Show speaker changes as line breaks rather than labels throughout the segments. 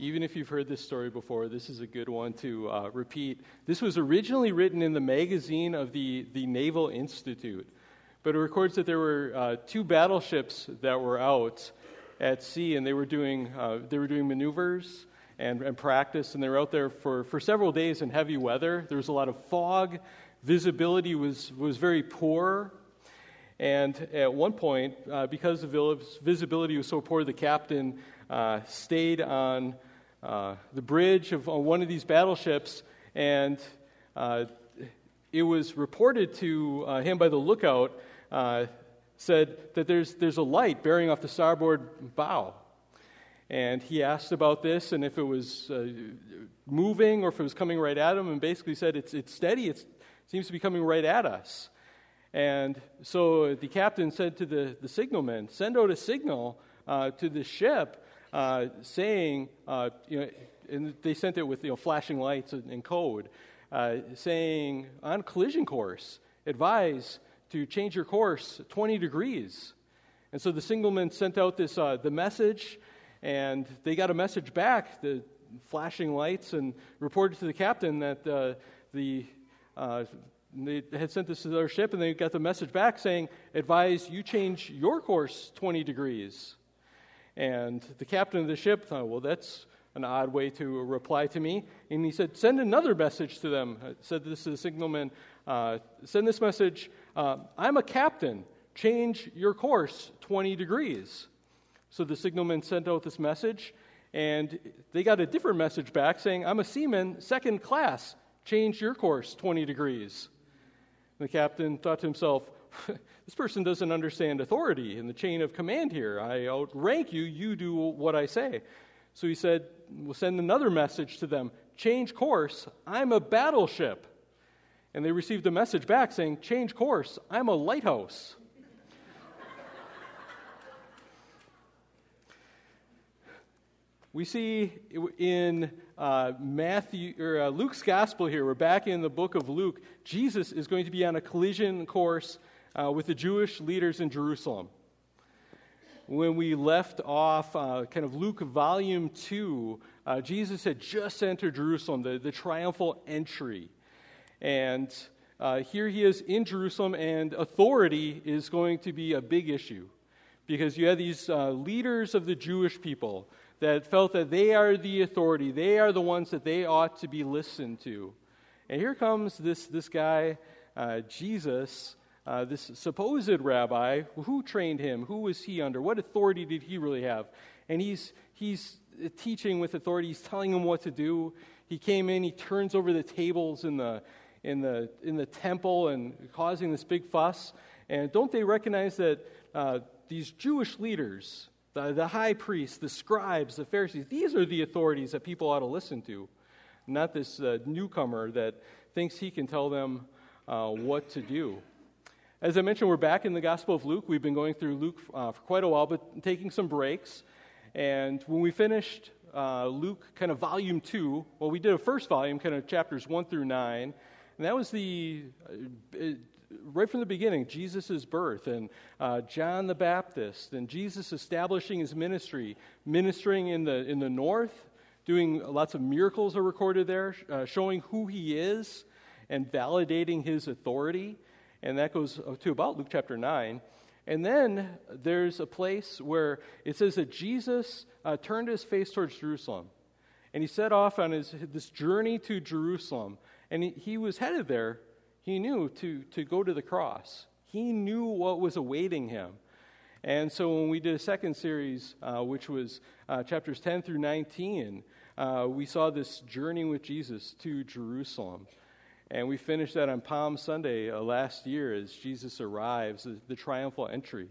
even if you've heard this story before, this is a good one to uh, repeat. This was originally written in the magazine of the, the Naval Institute, but it records that there were uh, two battleships that were out at sea, and they were doing, uh, they were doing maneuvers and, and practice, and they were out there for, for several days in heavy weather. There was a lot of fog, visibility was, was very poor. And at one point, uh, because the visibility was so poor, the captain uh, stayed on uh, the bridge of one of these battleships, and uh, it was reported to uh, him by the lookout, uh, said that there's, there's a light bearing off the starboard bow. And he asked about this and if it was uh, moving or if it was coming right at him, and basically said, It's, it's steady, it seems to be coming right at us. And so the captain said to the, the signalman, Send out a signal uh, to the ship uh, saying, uh, you know, and they sent it with you know, flashing lights and code, uh, saying on collision course, advise to change your course 20 degrees. And so the singleman sent out this uh, the message, and they got a message back, the flashing lights, and reported to the captain that uh, the they had sent this to their ship, and they got the message back saying, advise you change your course 20 degrees. And the captain of the ship thought, well, that's an odd way to reply to me. And he said, send another message to them. I said this to the signalman, uh, send this message, uh, I'm a captain. Change your course 20 degrees. So the signalman sent out this message, and they got a different message back saying, I'm a seaman, second class. Change your course 20 degrees. And the captain thought to himself, this person doesn't understand authority in the chain of command here. I outrank you, you do what I say. So he said, We'll send another message to them change course, I'm a battleship. And they received a message back saying, Change course, I'm a lighthouse. we see in uh, Matthew or uh, Luke's gospel here, we're back in the book of Luke. Jesus is going to be on a collision course uh, with the Jewish leaders in Jerusalem. When we left off, uh, kind of Luke volume 2, uh, Jesus had just entered Jerusalem, the, the triumphal entry. And uh, here he is in Jerusalem, and authority is going to be a big issue because you have these uh, leaders of the Jewish people that felt that they are the authority, they are the ones that they ought to be listened to. And here comes this, this guy, uh, Jesus, uh, this supposed rabbi, who trained him? Who was he under? What authority did he really have? And he's, he's teaching with authority. He's telling him what to do. He came in, he turns over the tables in the, in the, in the temple and causing this big fuss. And don't they recognize that uh, these Jewish leaders, the, the high priests, the scribes, the Pharisees, these are the authorities that people ought to listen to, not this uh, newcomer that thinks he can tell them uh, what to do. As I mentioned, we're back in the Gospel of Luke. We've been going through Luke uh, for quite a while, but taking some breaks. And when we finished uh, Luke, kind of volume two, well, we did a first volume, kind of chapters one through nine, and that was the uh, right from the beginning Jesus' birth and uh, John the Baptist and Jesus establishing his ministry, ministering in the in the north, doing lots of miracles are recorded there, uh, showing who he is and validating his authority and that goes to about Luke chapter 9. And then there's a place where it says that Jesus uh, turned his face towards Jerusalem. And he set off on his, this journey to Jerusalem. And he, he was headed there, he knew, to, to go to the cross. He knew what was awaiting him. And so when we did a second series, uh, which was uh, chapters 10 through 19, uh, we saw this journey with Jesus to Jerusalem. And we finished that on Palm Sunday uh, last year as Jesus arrives, the, the, triumphal entry.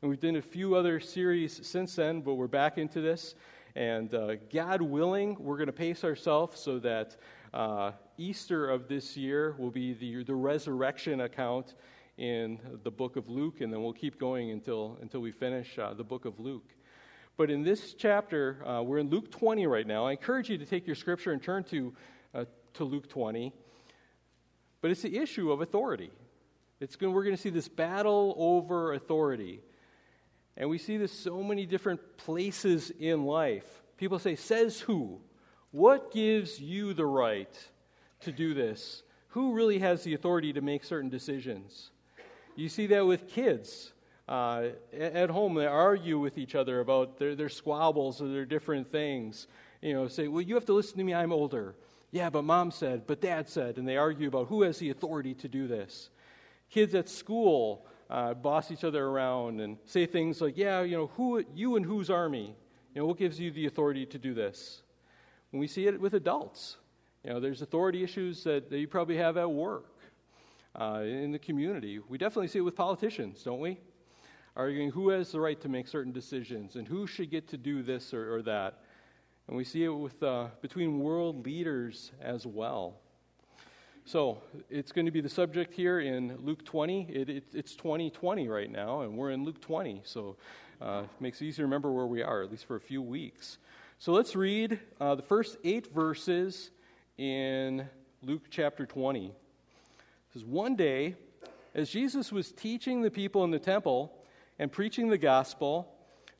And we've done a few other series since then, but we're back into this. And uh, God willing, we're going to pace ourselves so that uh, Easter of this year will be the, the resurrection account in the book of Luke, and then we'll keep going until, until we finish uh, the book of Luke. But in this chapter, uh, we're in Luke 20 right now. I encourage you to take your scripture and turn to, uh, to Luke 20. But it's the issue of authority. It's going, we're going to see this battle over authority. And we see this so many different places in life. People say, Says who? What gives you the right to do this? Who really has the authority to make certain decisions? You see that with kids. Uh, at home, they argue with each other about their, their squabbles or their different things. You know, say, well, you have to listen to me, I'm older. Yeah, but mom said, but dad said. And they argue about who has the authority to do this. Kids at school uh, boss each other around and say things like, yeah, you know, who, you and whose army? You know, what gives you the authority to do this? When we see it with adults, you know, there's authority issues that, that you probably have at work, uh, in the community. We definitely see it with politicians, don't we? Arguing who has the right to make certain decisions and who should get to do this or, or that. And we see it with, uh, between world leaders as well. So it's going to be the subject here in Luke 20. It, it, it's 2020 right now, and we're in Luke 20. So uh, it makes it easy to remember where we are, at least for a few weeks. So let's read uh, the first eight verses in Luke chapter 20. It says, One day, as Jesus was teaching the people in the temple and preaching the gospel,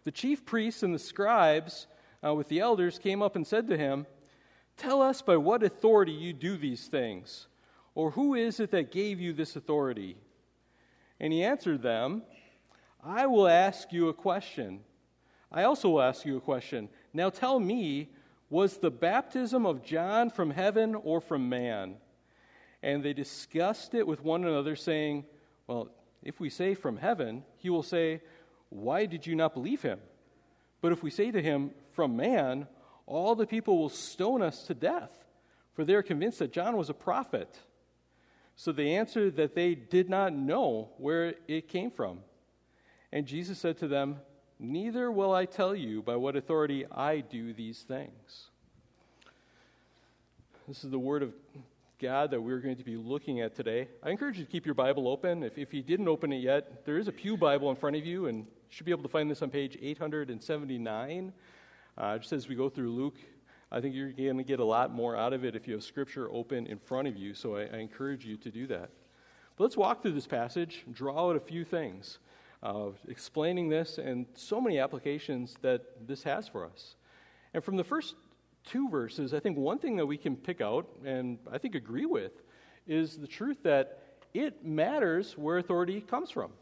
the chief priests and the scribes uh, with the elders came up and said to him, Tell us by what authority you do these things. Or who is it that gave you this authority? And he answered them, I will ask you a question. I also will ask you a question. Now tell me, was the baptism of John from heaven or from man? And they discussed it with one another, saying, Well, if we say from heaven, he will say, Why did you not believe him? But if we say to him, From man, all the people will stone us to death, for they are convinced that John was a prophet. So they answered that they did not know where it came from. And Jesus said to them, Neither will I tell you by what authority I do these things. This is the word of God that we're going to be looking at today. I encourage you to keep your Bible open. If, if you didn't open it yet, there is a Pew Bible in front of you, and should be able to find this on page 879. Uh, just as we go through Luke, I think you're going to get a lot more out of it if you have Scripture open in front of you, so I, I encourage you to do that. But let's walk through this passage, draw out a few things, uh, explaining this, and so many applications that this has for us. And from the first two verses, I think one thing that we can pick out, and I think agree with, is the truth that it matters where authority comes from.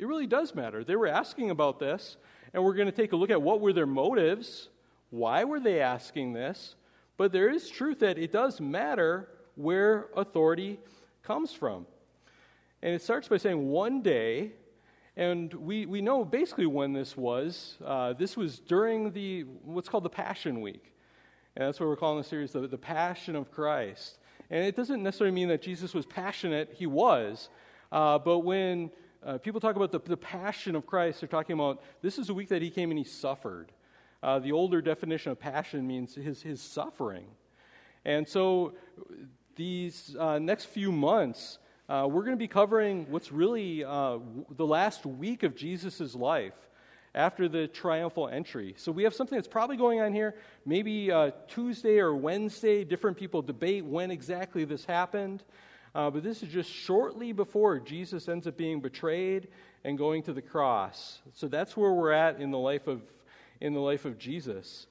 It really does matter. They were asking about this, and we're going to take a look at what were their motives why were they asking this? But there is truth that it does matter where authority comes from. And it starts by saying one day, and we, we know basically when this was. Uh, this was during the what's called the Passion Week. And that's what we're calling the series the, the Passion of Christ. And it doesn't necessarily mean that Jesus was passionate, he was. Uh, but when uh, people talk about the, the passion of Christ, they're talking about this is a week that he came and he suffered. Uh, the older definition of passion means his, his suffering. And so, these uh, next few months, uh, we're going to be covering what's really uh, the last week of Jesus' life after the triumphal entry. So, we have something that's probably going on here. Maybe uh, Tuesday or Wednesday, different people debate when exactly this happened. Uh, but this is just shortly before Jesus ends up being betrayed and going to the cross. So, that's where we're at in the life of in the life of Jesus.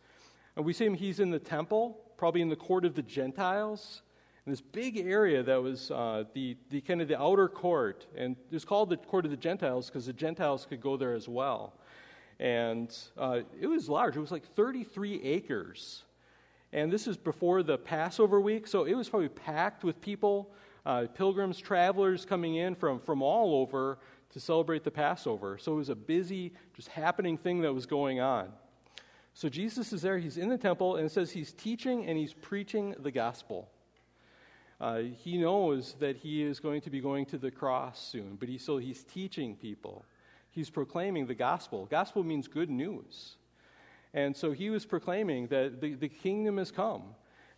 And we see him, he's in the temple, probably in the court of the Gentiles, in this big area that was uh, the, the kind of the outer court. And it was called the court of the Gentiles because the Gentiles could go there as well. And uh, it was large, it was like 33 acres. And this is before the Passover week, so it was probably packed with people, uh, pilgrims, travelers coming in from, from all over to celebrate the Passover. So it was a busy, just happening thing that was going on. So Jesus is there, he's in the temple, and it says he's teaching and he's preaching the gospel. Uh, he knows that he is going to be going to the cross soon, but he, so he's teaching people. He's proclaiming the gospel. Gospel means good news. And so he was proclaiming that the, the kingdom has come.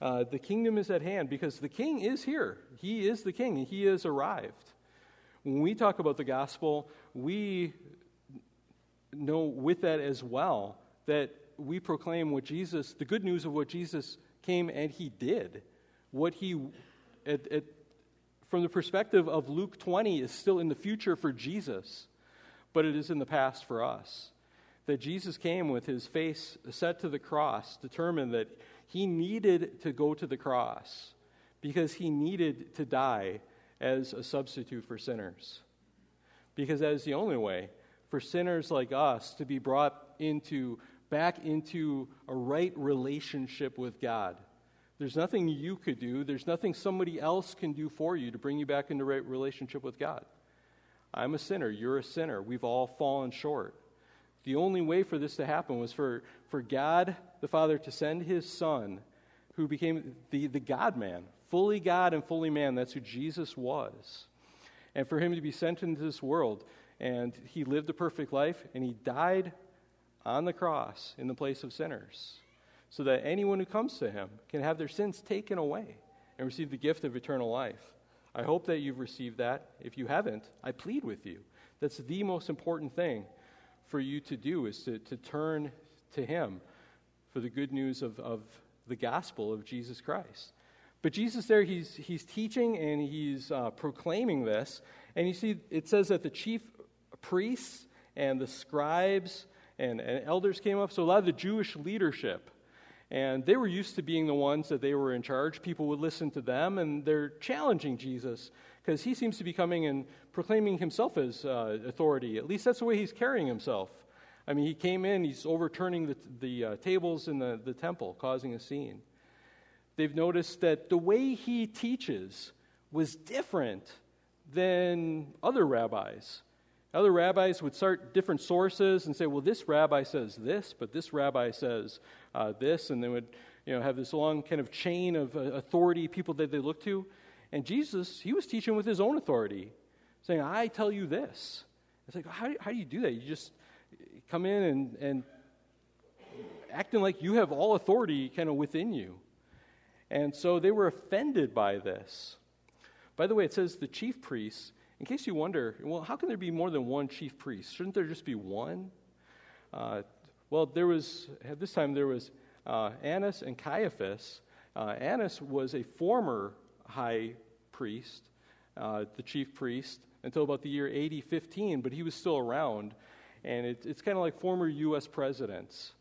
Uh, the kingdom is at hand because the king is here. He is the king. He has arrived. When we talk about the gospel, we know with that as well that we proclaim what Jesus, the good news of what Jesus came and he did. What he, at, at, from the perspective of Luke 20, is still in the future for Jesus, but it is in the past for us. that Jesus came with his face set to the cross, determined that he needed to go to the cross because he needed to die as a substitute for sinners. Because that is the only way for sinners like us to be brought into back into a right relationship with God. There's nothing you could do, there's nothing somebody else can do for you to bring you back into right relationship with God. I'm a sinner, you're a sinner. We've all fallen short. The only way for this to happen was for, for God the Father to send his Son, who became the, the God man, fully God and fully man. That's who Jesus was. And for him to be sent into this world. And he lived a perfect life, and he died on the cross in the place of sinners, so that anyone who comes to him can have their sins taken away and receive the gift of eternal life. I hope that you've received that. If you haven't, I plead with you. That's the most important thing for you to do is to, to turn to Him for the good news of, of the gospel of Jesus Christ. But Jesus there, he's, he's teaching and he's uh, proclaiming this. And you see, it says that the chief priests and the scribes and, and elders came up. So a lot of the Jewish leadership. And they were used to being the ones that they were in charge. People would listen to them, and they're challenging Jesus because he seems to be coming and proclaiming himself as uh, authority. At least that's the way he's carrying himself. I mean, he came in, he's overturning the, the uh, tables in the, the temple, causing a scene. They've noticed that the way he teaches was different than other rabbis. Other rabbis would start different sources and say, well, this rabbi says this, but this rabbi says uh, this, and they would you know, have this long kind of chain of uh, authority, people that they look to. And Jesus, he was teaching with his own authority, saying, I tell you this. It's like, how, how do you do that? You just come in and, and acting like you have all authority kind of within you. And so they were offended by this. By the way, it says the chief priests, in case you wonder, well, how can there be more than one chief priest? Shouldn't there just be one? Uh, well, there was, at this time, there was uh, Annas and Caiaphas. Uh, Annas was a former high priest, uh, the chief priest, until about the year AD 15, but he was still around. And it, it's kind of like former U.S. presidents.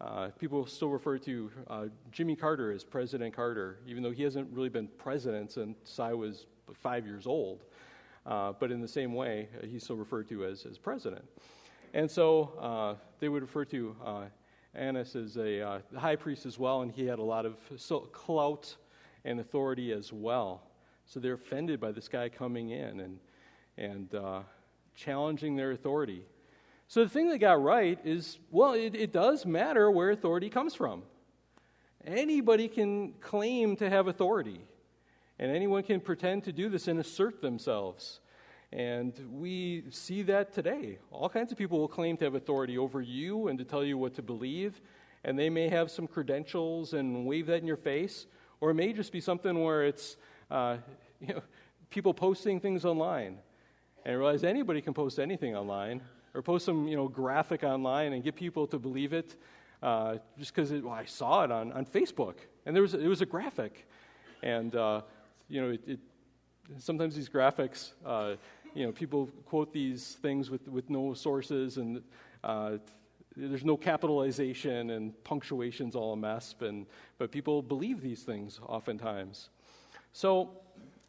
Uh, people still refer to uh, Jimmy Carter as President Carter, even though he hasn't really been president since I was five years old. Uh, but in the same way, uh, he's still referred to as, as president. And so uh, they would refer to uh, Annas as a high priest as well, and he had a lot of clout and authority as well. So they're offended by this guy coming in and, and uh, challenging their authority. So the thing they got right is well, it, it does matter where authority comes from. Anybody can claim to have authority, and anyone can pretend to do this and assert themselves. And we see that today. All kinds of people will claim to have authority over you and to tell you what to believe, and they may have some credentials and wave that in your face, or it may just be something where it's uh, you know, people posting things online. And realize anybody can post anything online or post some you know, graphic online and get people to believe it uh, just because well, I saw it on, on Facebook. And there was, it was a graphic. And uh, you know, it, it, sometimes these graphics, uh, you know, people quote these things with, with no sources and uh, there's no capitalization and punctuation's all a mess, and, but people believe these things oftentimes. So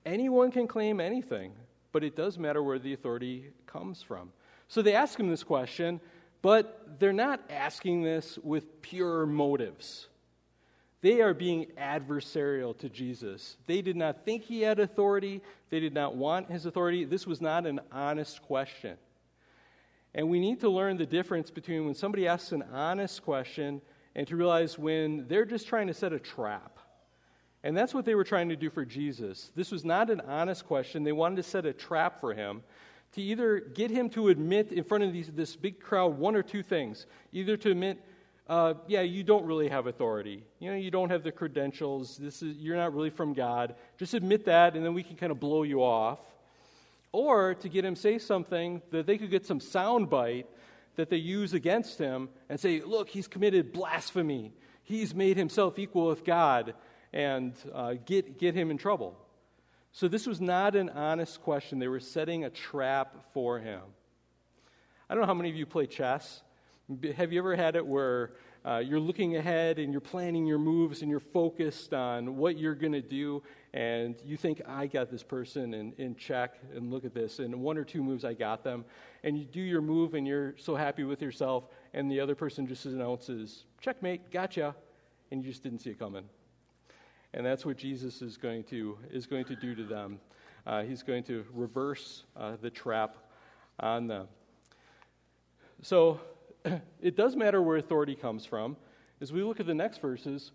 anyone can claim anything, but it does matter where the authority comes from. So they ask him this question, but they're not asking this with pure motives. They are being adversarial to Jesus. They did not think he had authority. They did not want his authority. This was not an honest question. And we need to learn the difference between when somebody asks an honest question and to realize when they're just trying to set a trap. And that's what they were trying to do for Jesus. This was not an honest question. They wanted to set a trap for him to either get him to admit in front of these, this big crowd one or two things. Either to admit, uh, yeah, you don't really have authority. You know, you don't have the credentials. This is, you're not really from God. Just admit that, and then we can kind of blow you off or to get him say something that they could get some soundbite that they use against him and say, look, he's committed blasphemy. He's made himself equal with God and uh, get, get him in trouble. So this was not an honest question. They were setting a trap for him. I don't know how many of you play chess, Have you ever had it where uh, you're looking ahead and you're planning your moves and you're focused on what you're going to do, and you think, I got this person in, in check, and look at this. In one or two moves, I got them. And you do your move, and you're so happy with yourself, and the other person just announces, Checkmate, gotcha, and you just didn't see it coming. And that's what Jesus is going to, is going to do to them. Uh, he's going to reverse uh, the trap on them. So it does matter where authority comes from. As we look at the next verses,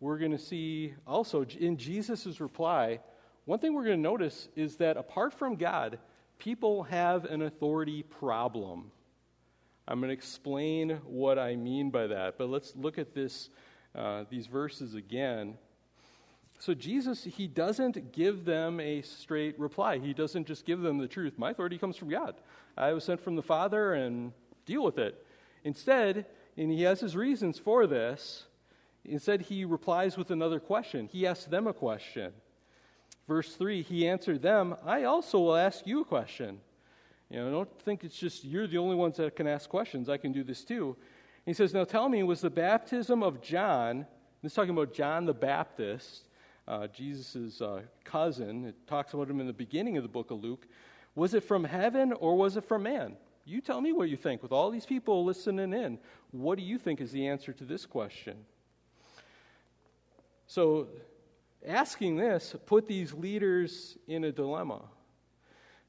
we're going to see also in Jesus' reply, one thing we're going to notice is that apart from God, people have an authority problem. I'm going to explain what I mean by that, but let's look at this, uh, these verses again. So, Jesus, he doesn't give them a straight reply. He doesn't just give them the truth. My authority comes from God. I was sent from the Father, and deal with it. Instead, and he has his reasons for this, instead, he replies with another question. He asks them a question. Verse 3 He answered them, I also will ask you a question. You know, don't think it's just you're the only ones that can ask questions. I can do this too. he says, Now tell me, was the baptism of John, this is talking about John the Baptist, uh, Jesus' uh, cousin, it talks about him in the beginning of the book of Luke, was it from heaven or was it from man? You tell me what you think. With all these people listening in, what do you think is the answer to this question? So, asking this put these leaders in a dilemma.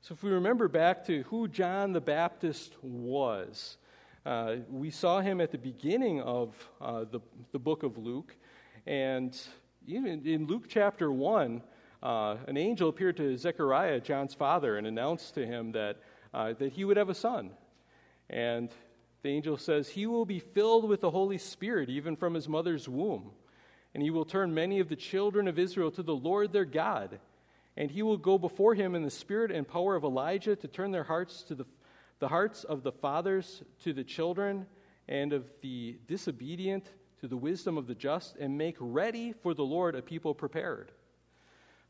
So, if we remember back to who John the Baptist was, uh, we saw him at the beginning of uh, the, the book of Luke. And even in Luke chapter 1, uh, an angel appeared to Zechariah, John's father, and announced to him that uh, that he would have a son. And the angel says, He will be filled with the Holy Spirit, even from his mother's womb. And he will turn many of the children of Israel to the Lord their God. And he will go before him in the spirit and power of Elijah to turn their hearts to the, the hearts of the fathers to the children, and of the disobedient to the wisdom of the just, and make ready for the Lord a people prepared.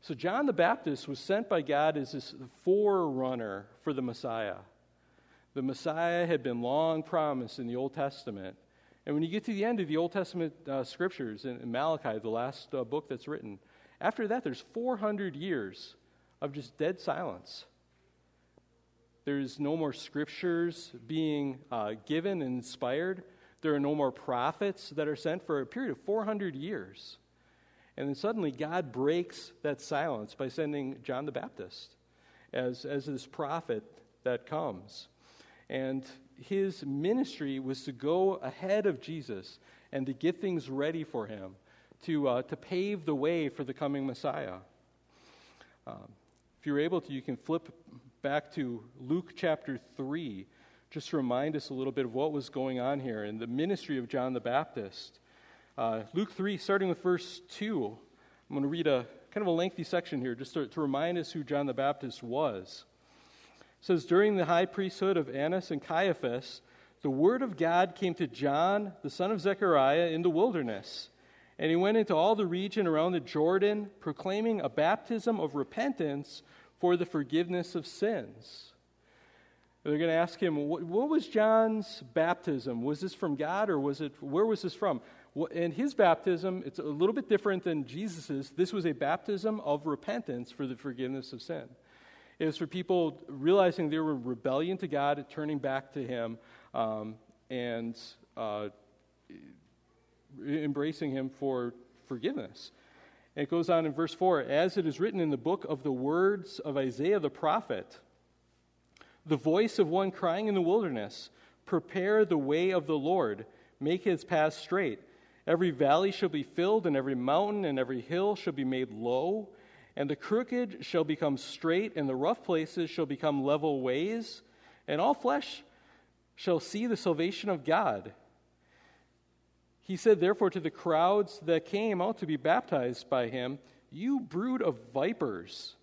So, John the Baptist was sent by God as this forerunner for the Messiah. The Messiah had been long promised in the Old Testament. And when you get to the end of the Old Testament uh, scriptures in, in, Malachi, the last uh, book that's written, after that, there's 400 years of just dead silence. There's no more scriptures being uh, given and inspired. There are no more prophets that are sent for a period of 400 years. And then suddenly God breaks that silence by sending John the Baptist as, as this prophet that comes. And his ministry was to go ahead of Jesus and to get things ready for him, to, uh, to pave the way for the coming Messiah. Um, if you're able to, you can flip back to Luke chapter 3, just to remind us a little bit of what was going on here in the ministry of John the Baptist. Uh, Luke 3, starting with verse 2. I'm going to read a kind of a lengthy section here just to, to remind us who John the Baptist was. It says, During the high priesthood of Annas and Caiaphas, the word of God came to John, the son of Zechariah, in the wilderness. And he went into all the region around the Jordan, proclaiming a baptism of repentance for the forgiveness of sins. They're going to ask him, what, what was John's baptism? Was this from God or was it, where was this from? And his baptism, it's a little bit different than Jesus's. This was a baptism of repentance for the forgiveness of sin. It was for people realizing they were rebellion to God, turning back to Him, um, and uh, embracing Him for forgiveness. And it goes on in verse 4 As it is written in the book of the words of Isaiah the prophet, the voice of one crying in the wilderness, Prepare the way of the Lord, make his path straight. Every valley shall be filled, and every mountain and every hill shall be made low, and the crooked shall become straight, and the rough places shall become level ways, and all flesh shall see the salvation of God. He said, therefore, to the crowds that came out to be baptized by him, You brood of vipers.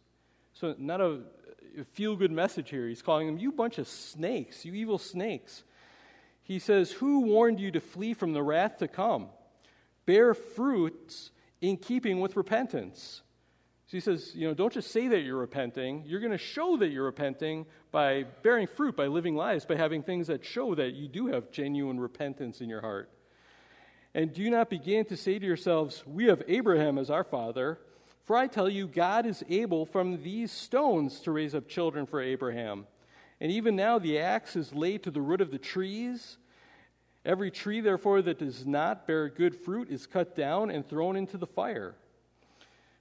So, not a feel good message here. He's calling them, You bunch of snakes, you evil snakes. He says, Who warned you to flee from the wrath to come? bear fruits in keeping with repentance. So he says, you know, don't just say that you're repenting. You're going to show that you're repenting by bearing fruit, by living lives, by having things that show that you do have genuine repentance in your heart. And do not begin to say to yourselves, We have Abraham as our father. For I tell you, God is able from these stones to raise up children for Abraham. And even now the axe is laid to the root of the trees. Every tree, therefore, that does not bear good fruit is cut down and thrown into the fire.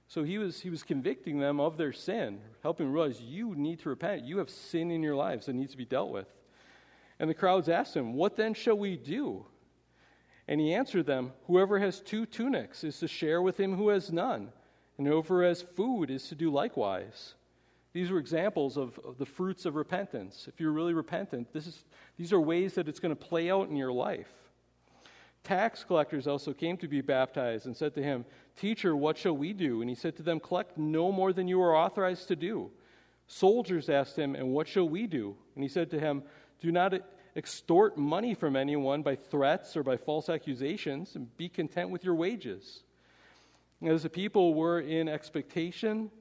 So he was, he was convicting them of their sin, helping them realize you need to repent. You have sin in your lives that needs to be dealt with. And the crowds asked him, What then shall we do? And he answered them, Whoever has two tunics is to share with him who has none, and over as food is to do likewise. These are examples of, of the fruits of repentance. If you're really repentant, this is, these are ways that it's going to play out in your life. Tax collectors also came to be baptized and said to him, Teacher, what shall we do? And he said to them, Collect no more than you are authorized to do. Soldiers asked him, And what shall we do? And he said to him, Do not extort money from anyone by threats or by false accusations, and be content with your wages. As the people were in expectation,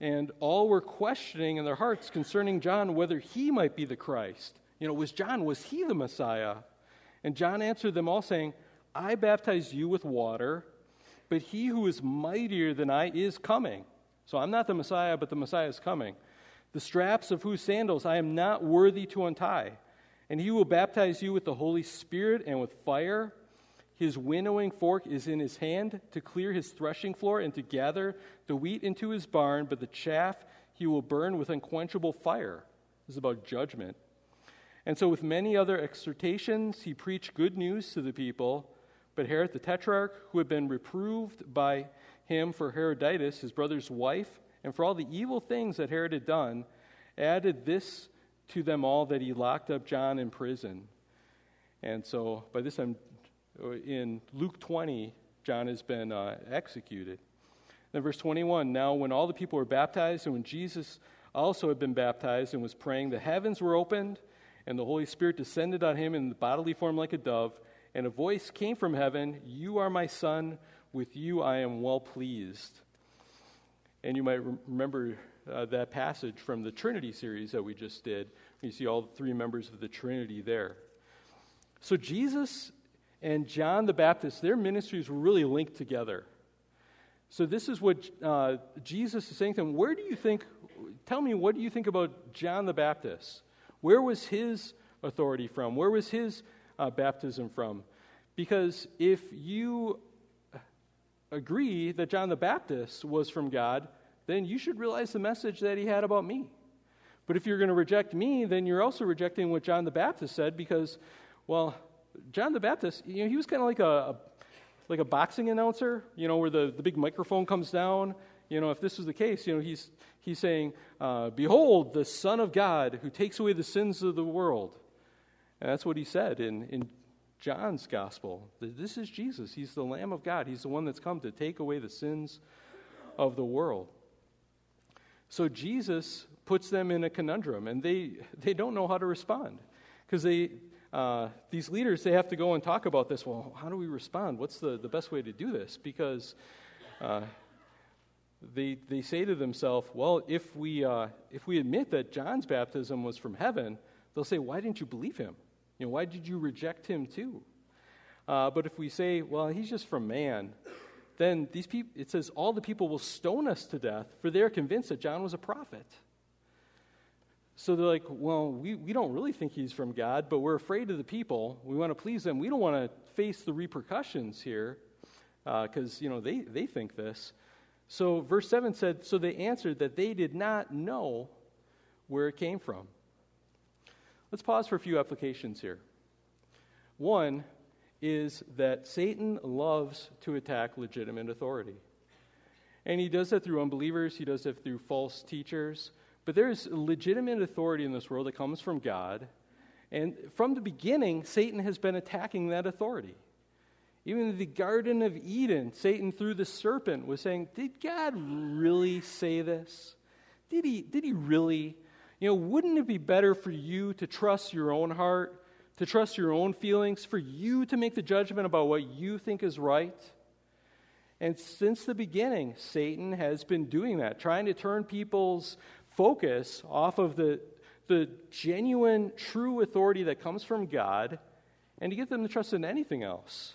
and all were questioning in their hearts concerning John whether he might be the Christ. You know, was John, was he the Messiah? And John answered them all, saying, I baptize you with water, but he who is mightier than I is coming. So I'm not the Messiah, but the Messiah is coming. The straps of whose sandals I am not worthy to untie. And he will baptize you with the Holy Spirit and with fire. His winnowing fork is in his hand to clear his threshing floor and to gather the wheat into his barn, but the chaff he will burn with unquenchable fire. This is about judgment. And so, with many other exhortations, he preached good news to the people. But Herod the Tetrarch, who had been reproved by him for Herodias, his brother's wife, and for all the evil things that Herod had done, added this to them all that he locked up John in prison. And so, by this time, in Luke 20, John has been uh, executed. Then, verse 21 Now, when all the people were baptized, and when Jesus also had been baptized and was praying, the heavens were opened and the Holy Spirit descended on him in the bodily form like a dove, and a voice came from heaven You are my Son, with you I am well pleased. And you might remember uh, that passage from the Trinity series that we just did. You see all three members of the Trinity there. So Jesus and John the Baptist, their ministries were really linked together. So this is what uh, Jesus is saying to them. Where do you think, tell me, what do you think about John the Baptist? Where was his authority from? Where was his uh, baptism from? Because if you agree that John the Baptist was from God, then you should realize the message that he had about me. But if you're going to reject me, then you're also rejecting what John the Baptist said because, well, John the Baptist, you know, he was kind of like a, like a boxing announcer, you know, where the, the big microphone comes down. You know, if this was the case, you know, he's, he's saying, uh, Behold, the Son of God who takes away the sins of the world. And that's what he said in, in John's gospel. This is Jesus. He's the Lamb of God. He's the one that's come to take away the sins of the world. So Jesus puts them in a conundrum, and they, they don't know how to respond. Because they, uh, these leaders, they have to go and talk about this. Well, how do we respond? What's the, the best way to do this? Because uh, they, they say to themselves, well, if we, uh, if we admit that John's baptism was from heaven, they'll say, why didn't you believe him? You know, why did you reject him too? Uh, but if we say, well, he's just from man, then these people, it says, all the people will stone us to death, for they're convinced that John was a prophet. So they're like, well, we, we don't really think he's from God, but we're afraid of the people. We want to please them. We don't want to face the repercussions here because, uh, you know, they, they think this. So, verse 7 said, So they answered that they did not know where it came from. Let's pause for a few applications here. One is that Satan loves to attack legitimate authority. And he does that through unbelievers, he does that through false teachers. But there's legitimate authority in this world that comes from God. And from the beginning, Satan has been attacking that authority. Even in the Garden of Eden, Satan, through the serpent, was saying, Did God really say this? Did he, did he really? You know, wouldn't it be better for you to trust your own heart, to trust your own feelings, for you to make the judgment about what you think is right? And since the beginning, Satan has been doing that, trying to turn people's focus off of the, the genuine, true authority that comes from God and to get them to trust in anything else.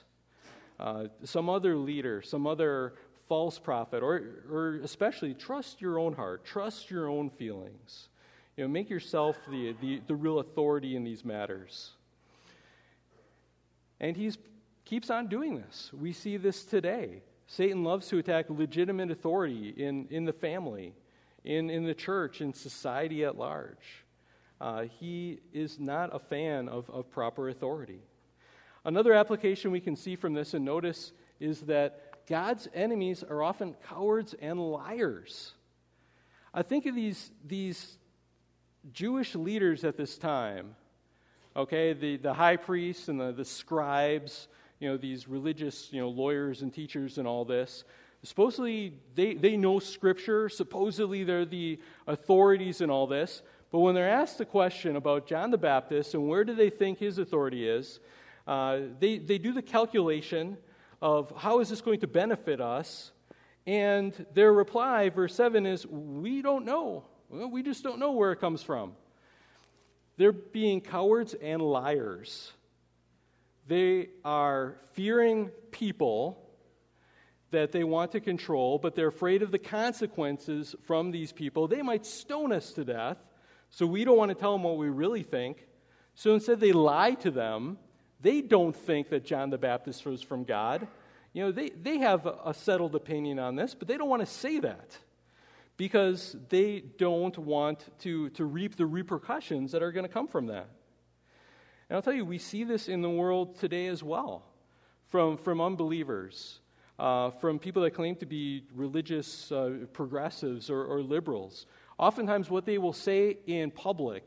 Uh, some other leader, some other false prophet, or, or especially trust your own heart, trust your own feelings. You know, make yourself the, the, the real authority in these matters. And he keeps on doing this. We see this today. Satan loves to attack legitimate authority in, in the family, in, in the church, in society at large. Uh, he is not a fan of, of proper authority. Another application we can see from this and notice is that God's enemies are often cowards and liars. I think of these, these Jewish leaders at this time, okay, the, the high priests and the, the scribes, you know, these religious, you know, lawyers and teachers and all this. Supposedly, they, they know Scripture. Supposedly, they're the authorities in all this. But when they're asked the question about John the Baptist and where do they think his authority is, uh, they, they do the calculation of how is this going to benefit us. And their reply, verse 7, is We don't know. Well, we just don't know where it comes from. They're being cowards and liars. They are fearing people that they want to control, but they're afraid of the consequences from these people. They might stone us to death, so we don't want to tell them what we really think. So instead, they lie to them. They don't think that John the Baptist was from God. You know, they, they have a settled opinion on this, but they don't want to say that because they don't want to, to reap the repercussions that are going to come from that. And I'll tell you, we see this in the world today as well from, from unbelievers, uh, from people that claim to be religious uh, progressives or, or liberals. Oftentimes, what they will say in public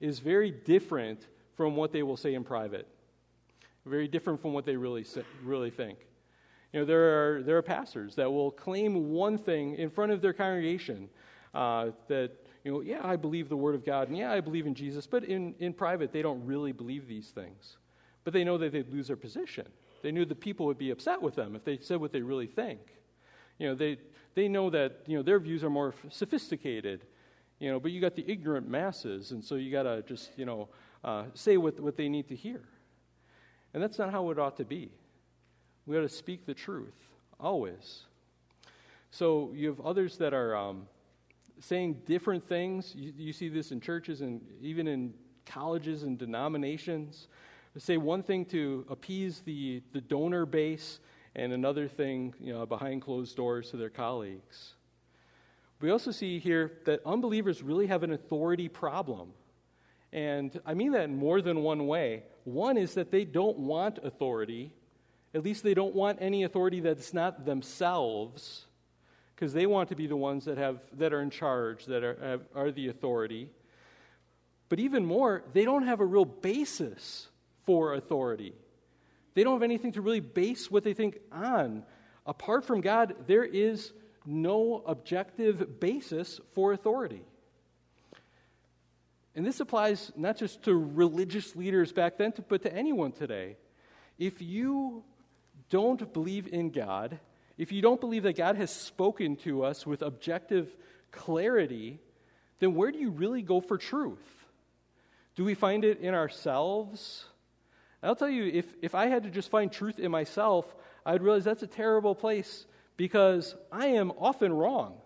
is very different from what they will say in private, very different from what they really, really think. You know, there are, there are pastors that will claim one thing in front of their congregation uh, that, you know, yeah, I believe the Word of God, and yeah, I believe in Jesus, but in, in private, they don't really believe these things. But they know that they'd lose their position. They knew the people would be upset with them if they said what they really think. You know, they, they know that, you know, their views are more sophisticated, you know, but you got the ignorant masses, and so you got to just, you know, uh, say what, what they need to hear. And that's not how it ought to be. We ought to speak the truth, always. So you have others that are um, saying different things. You, you, see this in churches and even in colleges and denominations. Say one thing to appease the, the donor base and another thing you know, behind closed doors to their colleagues. We also see here that unbelievers really have an authority problem. And I mean that in more than one way. One is that they don't want authority at least they don't want any authority that's not themselves, because they want to be the ones that, have, that are in charge, that are, have, are the authority. But even more, they don't have a real basis for authority. They don't have anything to really base what they think on. Apart from God, there is no objective basis for authority. And this applies not just to religious leaders back then, but to anyone today. If you don't believe in God, if you don't believe that God has spoken to us with objective clarity, then where do you really go for truth? Do we find it in ourselves? I'll tell you, if, if I had to just find truth in myself, I'd realize that's a terrible place because I am often wrong.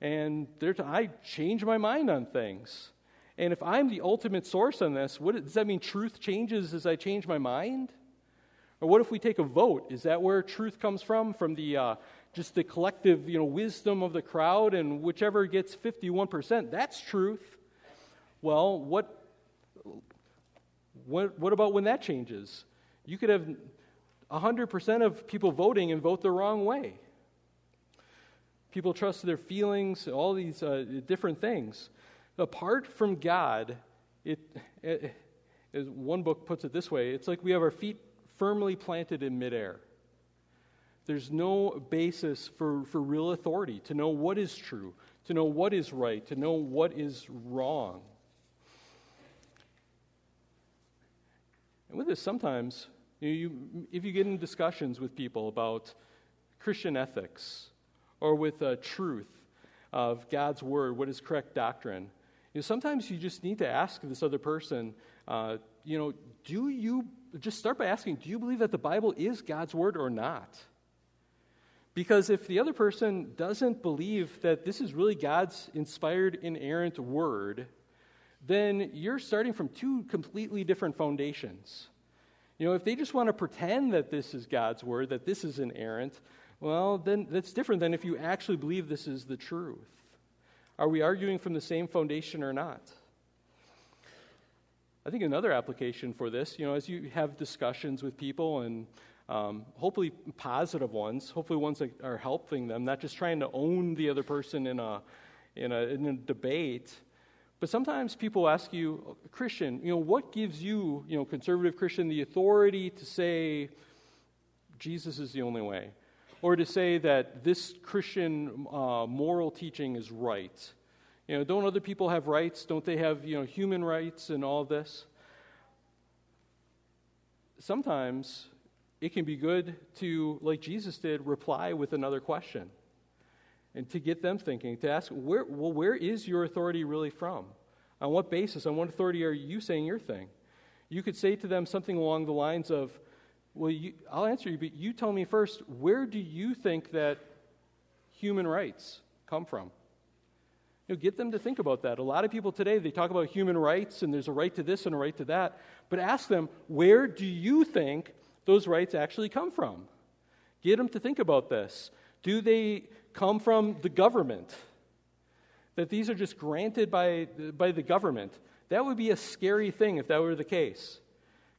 And there, I change my mind on things. And if I'm the ultimate source on this, what, does that mean truth changes as I change my mind? Or what if we take a vote? Is that where truth comes from? From the uh, just the collective, you know, wisdom of the crowd, and whichever gets 51%, that's truth. Well, what, what, what about when that changes? You could have 100% of people voting and vote the wrong way. People trust their feelings, all these uh, different things. Apart from God, it, it, as one book puts it this way, it's like we have our feet firmly planted in midair. There's no basis for, for real authority to know what is true, to know what is right, to know what is wrong. And with this, sometimes, you, know, you, if you get in discussions with people about Christian ethics or with uh, truth of God's word, what is correct doctrine. You know, sometimes you just need to ask this other person, uh, you know, do you, just start by asking, do you believe that the Bible is God's word or not? Because if the other person doesn't believe that this is really God's inspired, inerrant word, then you're starting from two completely different foundations. You know, if they just want to pretend that this is God's word, that this is inerrant, well, then that's different than if you actually believe this is the truth. Are we arguing from the same foundation or not? I think another application for this, you know, as you have discussions with people and um, hopefully positive ones, hopefully ones that are helping them, not just trying to own the other person in a, in a, in a debate. But sometimes people ask you, Christian, you know, what gives you, you know, conservative Christian, the authority to say Jesus is the only way? Or to say that this Christian uh, moral teaching is right? You know, don't other people have rights? Don't they have, you know, human rights and all this? Sometimes it can be good to, like Jesus did, reply with another question and to get them thinking, to ask, where, well, where is your authority really from? On what basis, on what authority are you saying your thing? You could say to them something along the lines of, well, you, I'll answer you, but you tell me first, where do you think that human rights come from? You know, get them to think about that. A lot of people today, they talk about human rights and there's a right to this and a right to that, but ask them, where do you think those rights actually come from. Get them to think about this. Do they come from the government? That these are just granted by, by the government? That would be a scary thing if that were the case.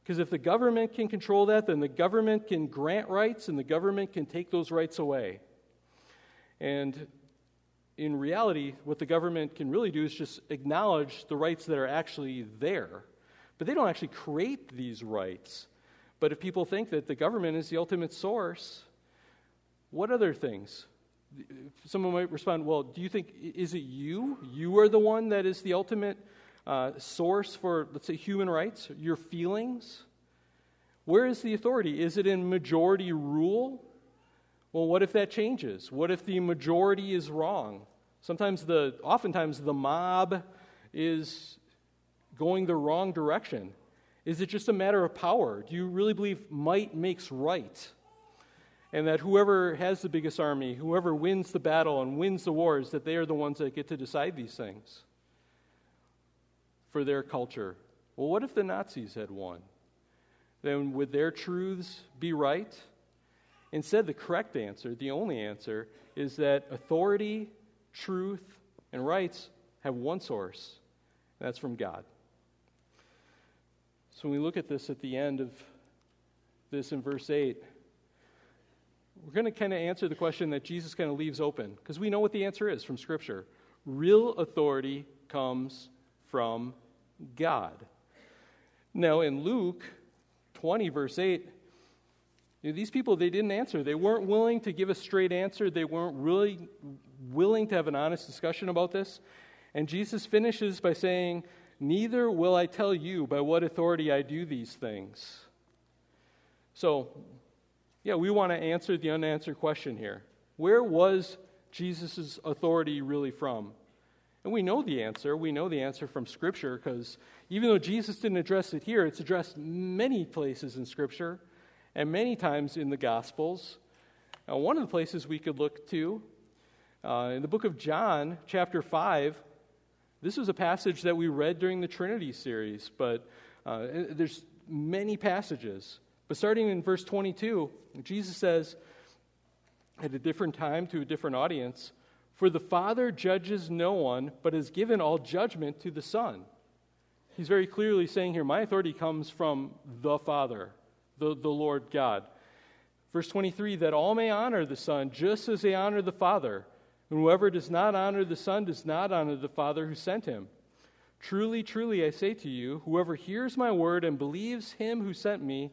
Because if the government can control that, then the government can grant rights and the government can take those rights away. And in reality, what the government can really do is just acknowledge the rights that are actually there. But they don't actually create these rights. But if people think that the government is the ultimate source, what other things? Someone might respond, well, do you think, is it you? You are the one that is the ultimate uh, source for, let's say, human rights? Your feelings? Where is the authority? Is it in majority rule? Well, what if that changes? What if the majority is wrong? Sometimes the, oftentimes the mob is going the wrong direction. Is it just a matter of power? Do you really believe might makes right? And that whoever has the biggest army, whoever wins the battle and wins the wars, that they are the ones that get to decide these things for their culture? Well, what if the Nazis had won? Then would their truths be right? Instead, the correct answer, the only answer, is that authority, truth, and rights have one source, and that's from God. So when we look at this at the end of this in verse 8, we're going to kind of answer the question that Jesus kind of leaves open because we know what the answer is from Scripture. Real authority comes from God. Now, in Luke 20, verse 8, you know, these people, they didn't answer. They weren't willing to give a straight answer. They weren't really willing to have an honest discussion about this. And Jesus finishes by saying, Neither will I tell you by what authority I do these things. So, yeah, we want to answer the unanswered question here. Where was Jesus' authority really from? And we know the answer. We know the answer from Scripture because even though Jesus didn't address it here, it's addressed many places in Scripture and many times in the Gospels. Now, one of the places we could look to uh, in the book of John, chapter 5, this was a passage that we read during the Trinity series, but uh, there's many passages. But starting in verse 22, Jesus says, at a different time to a different audience, For the Father judges no one, but has given all judgment to the Son. He's very clearly saying here, My authority comes from the Father, the, the Lord God. Verse 23, that all may honor the Son just as they honor the Father. And whoever does not honor the Son does not honor the Father who sent him. Truly, truly, I say to you, whoever hears my word and believes him who sent me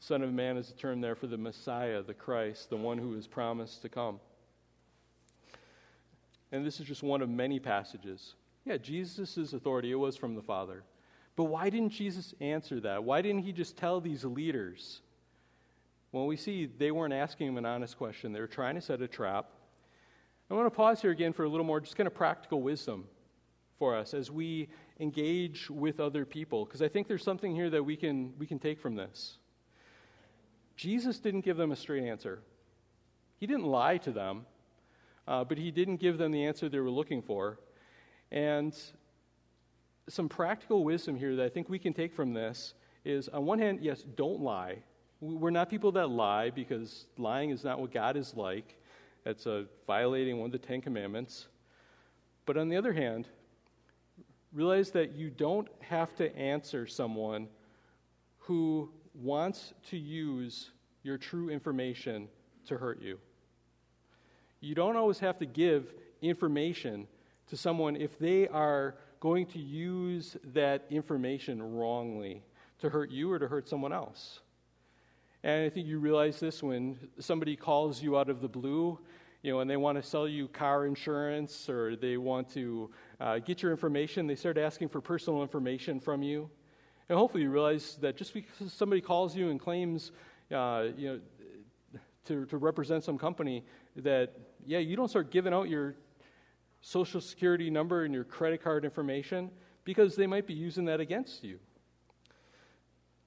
Son of Man is a term there for the Messiah, the Christ, the one who is promised to come. And this is just one of many passages. Yeah, Jesus' authority, it was from the Father. But why didn't Jesus answer that? Why didn't he just tell these leaders? Well, we see they weren't asking him an honest question. They were trying to set a trap. I want to pause here again for a little more just kind of practical wisdom for us as we engage with other people, because I think there's something here that we can, we can take from this. Jesus didn't give them a straight answer, He didn't lie to them, uh, but He didn't give them the answer they were looking for. And some practical wisdom here that I think we can take from this is on one hand, yes, don't lie. We're not people that lie because lying is not what God is like. That's a violating one of the Ten Commandments. But on the other hand, realize that you don't have to answer someone who wants to use your true information to hurt you. You don't always have to give information to someone if they are going to use that information wrongly to hurt you or to hurt someone else. And I think you realize this when somebody calls you out of the blue, you know, and they want to sell you car insurance or they want to uh, get your information, they start asking for personal information from you. And hopefully you realize that just because somebody calls you and claims, uh, you know, to, to represent some company, that, yeah, you don't start giving out your social security number and your credit card information because they might be using that against you.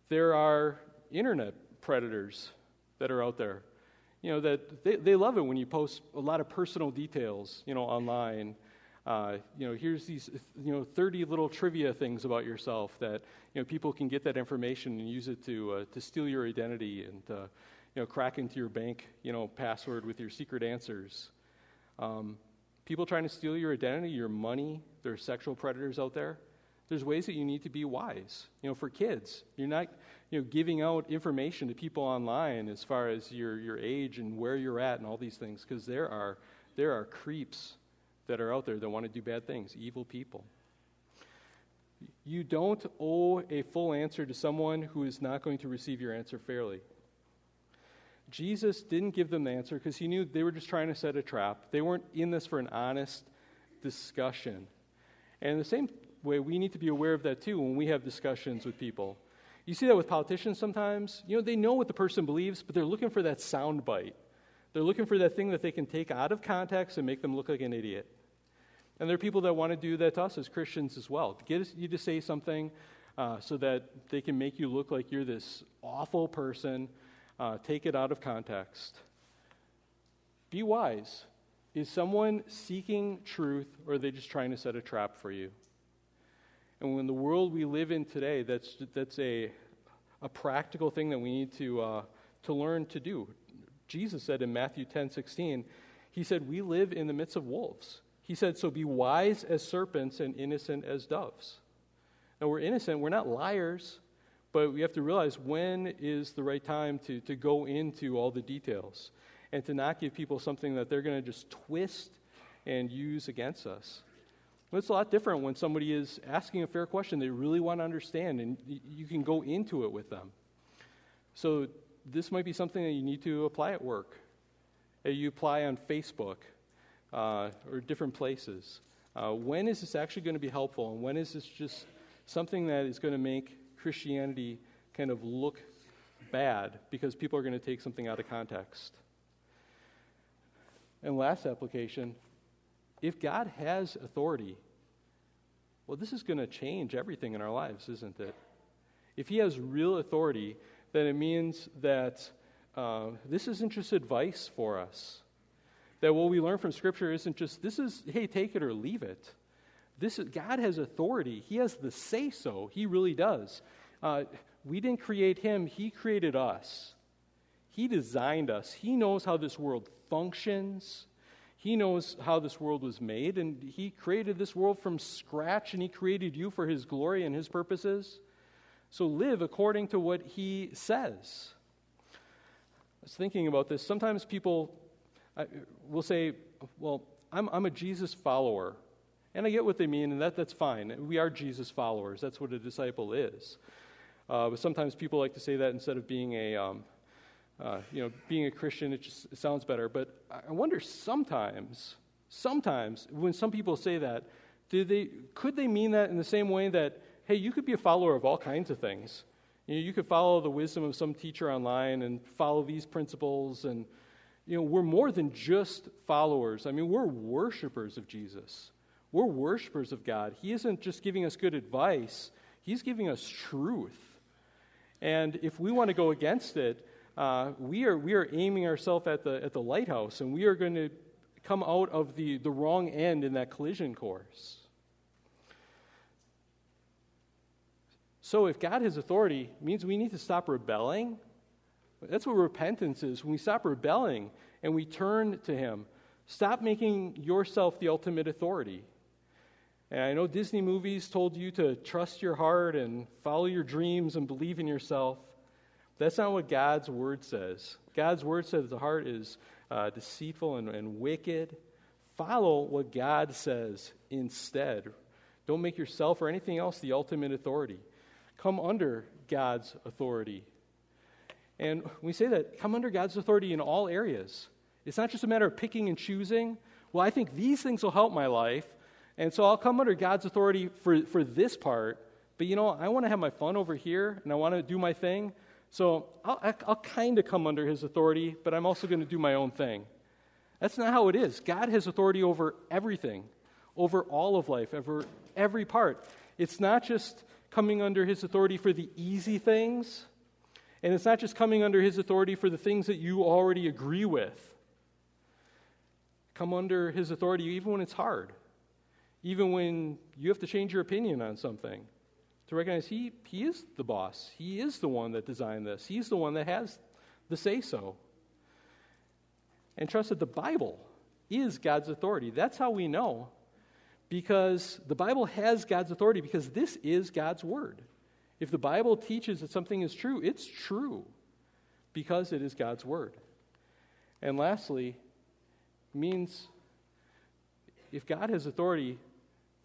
There are internet predators that are out there. You know, that they, they love it when you post a lot of personal details, you know, online. Uh, you know, here's these, you know, 30 little trivia things about yourself that, you know, people can get that information and use it to, uh, to steal your identity and, uh, you know, crack into your bank, you know, password with your secret answers. Um, people trying to steal your identity, your money, there are sexual predators out there. There's ways that you need to be wise. You know, for kids, you're not you know, giving out information to people online as far as your, your age and where you're at and all these things, because there are, there are creeps that are out there that want to do bad things, evil people. You don't owe a full answer to someone who is not going to receive your answer fairly. Jesus didn't give them the answer because he knew they were just trying to set a trap. They weren't in this for an honest discussion. And the same way, we need to be aware of that too when we have discussions with people. You see that with politicians sometimes. You know, they know what the person believes, but they're looking for that sound bite. They're looking for that thing that they can take out of context and make them look like an idiot. And there are people that want to do that to us as Christians as well. To get you to say something uh, so that they can make you look like you're this awful person, uh, take it out of context. Be wise. Is someone seeking truth, or are they just trying to set a trap for you? And in the world we live in today, that's, that's a, a practical thing that we need to, uh, to learn to do. Jesus said in Matthew 10 16, He said, We live in the midst of wolves. He said, So be wise as serpents and innocent as doves. Now, we're innocent, we're not liars, but we have to realize when is the right time to, to go into all the details and to not give people something that they're going to just twist and use against us. It's a lot different when somebody is asking a fair question they really want to understand, and you can go into it with them. So, this might be something that you need to apply at work. Uh, you apply on Facebook uh, or different places. Uh, when is this actually going to be helpful, and when is this just something that is going to make Christianity kind of look bad because people are going to take something out of context? And last application if God has authority, well, this is going to change everything in our lives, isn't it? If He has real authority, then it means that uh, this isn't just advice for us. That what we learn from Scripture isn't just, this is, hey, take it or leave it. This is, God has authority. He has the say so. He really does. Uh, we didn't create Him, He created us. He designed us. He knows how this world functions. He knows how this world was made, and He created this world from scratch, and He created you for His glory and His purposes. So live according to what He says. I was thinking about this. Sometimes people will say, Well, I'm, I'm a Jesus follower. And I get what they mean, and that, that's fine. We are Jesus followers. That's what a disciple is. Uh, but sometimes people like to say that instead of being a, um, uh, you know, being a Christian, it just it sounds better. But I wonder sometimes, sometimes when some people say that, do they, could they mean that in the same way that, hey, you could be a follower of all kinds of things? You, know, you could follow the wisdom of some teacher online and follow these principles and you know, we're more than just followers. I mean, we're worshipers of Jesus. We're worshipers of God. He isn't just giving us good advice, He's giving us truth. And if we want to go against it, uh, we, are, we are aiming ourselves at the, at the lighthouse, and we are going to come out of the, the wrong end in that collision course. So, if God has authority, means we need to stop rebelling that's what repentance is. When we stop rebelling and we turn to Him, stop making yourself the ultimate authority. And I know Disney movies told you to trust your heart and follow your dreams and believe in yourself. That's not what God's word says. God's word says the heart is uh, deceitful and, and wicked. Follow what God says instead. Don't make yourself or anything else the ultimate authority. Come under God's authority and we say that come under God's authority in all areas. It's not just a matter of picking and choosing. Well, I think these things will help my life, and so I'll come under God's authority for, for this part. But you know, I want to have my fun over here, and I want to do my thing. So I'll, I'll kind of come under His authority, but I'm also going to do my own thing. That's not how it is. God has authority over everything, over all of life, over every part. It's not just coming under His authority for the easy things and it's not just coming under his authority for the things that you already agree with. Come under his authority even when it's hard, even when you have to change your opinion on something. To recognize he, he is the boss, he is the one that designed this, he's the one that has the say so. And trust that the Bible is God's authority. That's how we know. Because the Bible has God's authority, because this is God's word. If the Bible teaches that something is true, it's true because it is God's word. And lastly, means if God has authority,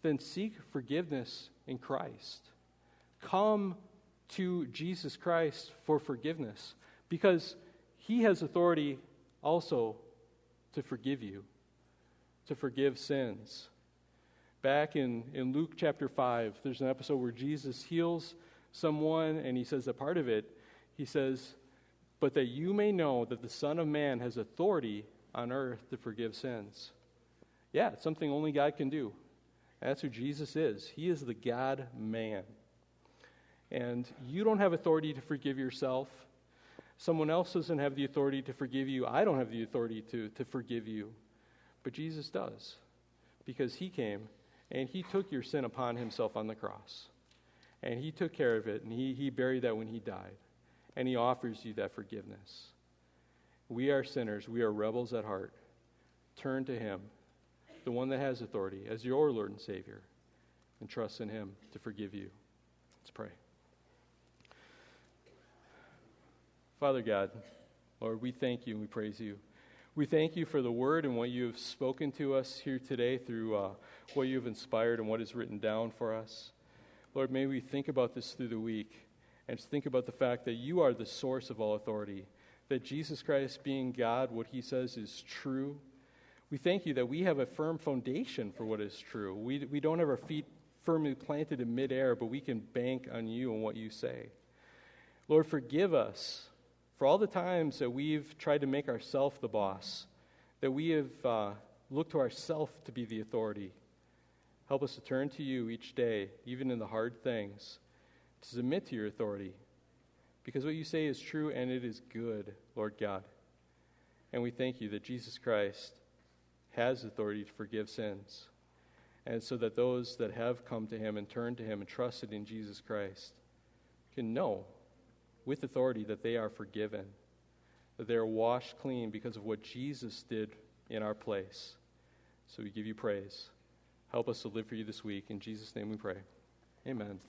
then seek forgiveness in Christ. Come to Jesus Christ for forgiveness because he has authority also to forgive you, to forgive sins. Back in, in Luke chapter 5, there's an episode where Jesus heals someone, and he says a part of it, he says, But that you may know that the Son of Man has authority on earth to forgive sins. Yeah, it's something only God can do. That's who Jesus is. He is the God man. And you don't have authority to forgive yourself. Someone else doesn't have the authority to forgive you. I don't have the authority to, to forgive you. But Jesus does. Because he came and he took your sin upon himself on the cross. And he took care of it, and he, he buried that when he died. And he offers you that forgiveness. We are sinners, we are rebels at heart. Turn to him, the one that has authority, as your Lord and Savior, and trust in him to forgive you. Let's pray. Father God, Lord, we thank you and we praise you. We thank you for the word and what you have spoken to us here today through uh, what you have inspired and what is written down for us. Lord, may we think about this through the week and think about the fact that you are the source of all authority, that Jesus Christ, being God, what he says is true. We thank you that we have a firm foundation for what is true. We, we don't have our feet firmly planted in midair, but we can bank on you and what you say. Lord, forgive us for all the times that we've tried to make ourselves the boss, that we have uh, looked to ourselves to be the authority. Help us to turn to you each day, even in the hard things, to submit to your authority. Because what you say is true and it is good, Lord God. And we thank you that Jesus Christ has authority to forgive sins. And so that those that have come to him and turned to him and trusted in Jesus Christ can know with authority that they are forgiven, that they are washed clean because of what Jesus did in our place. So we give you praise. Help us to live for you this week. In Jesus' name we pray. Amen.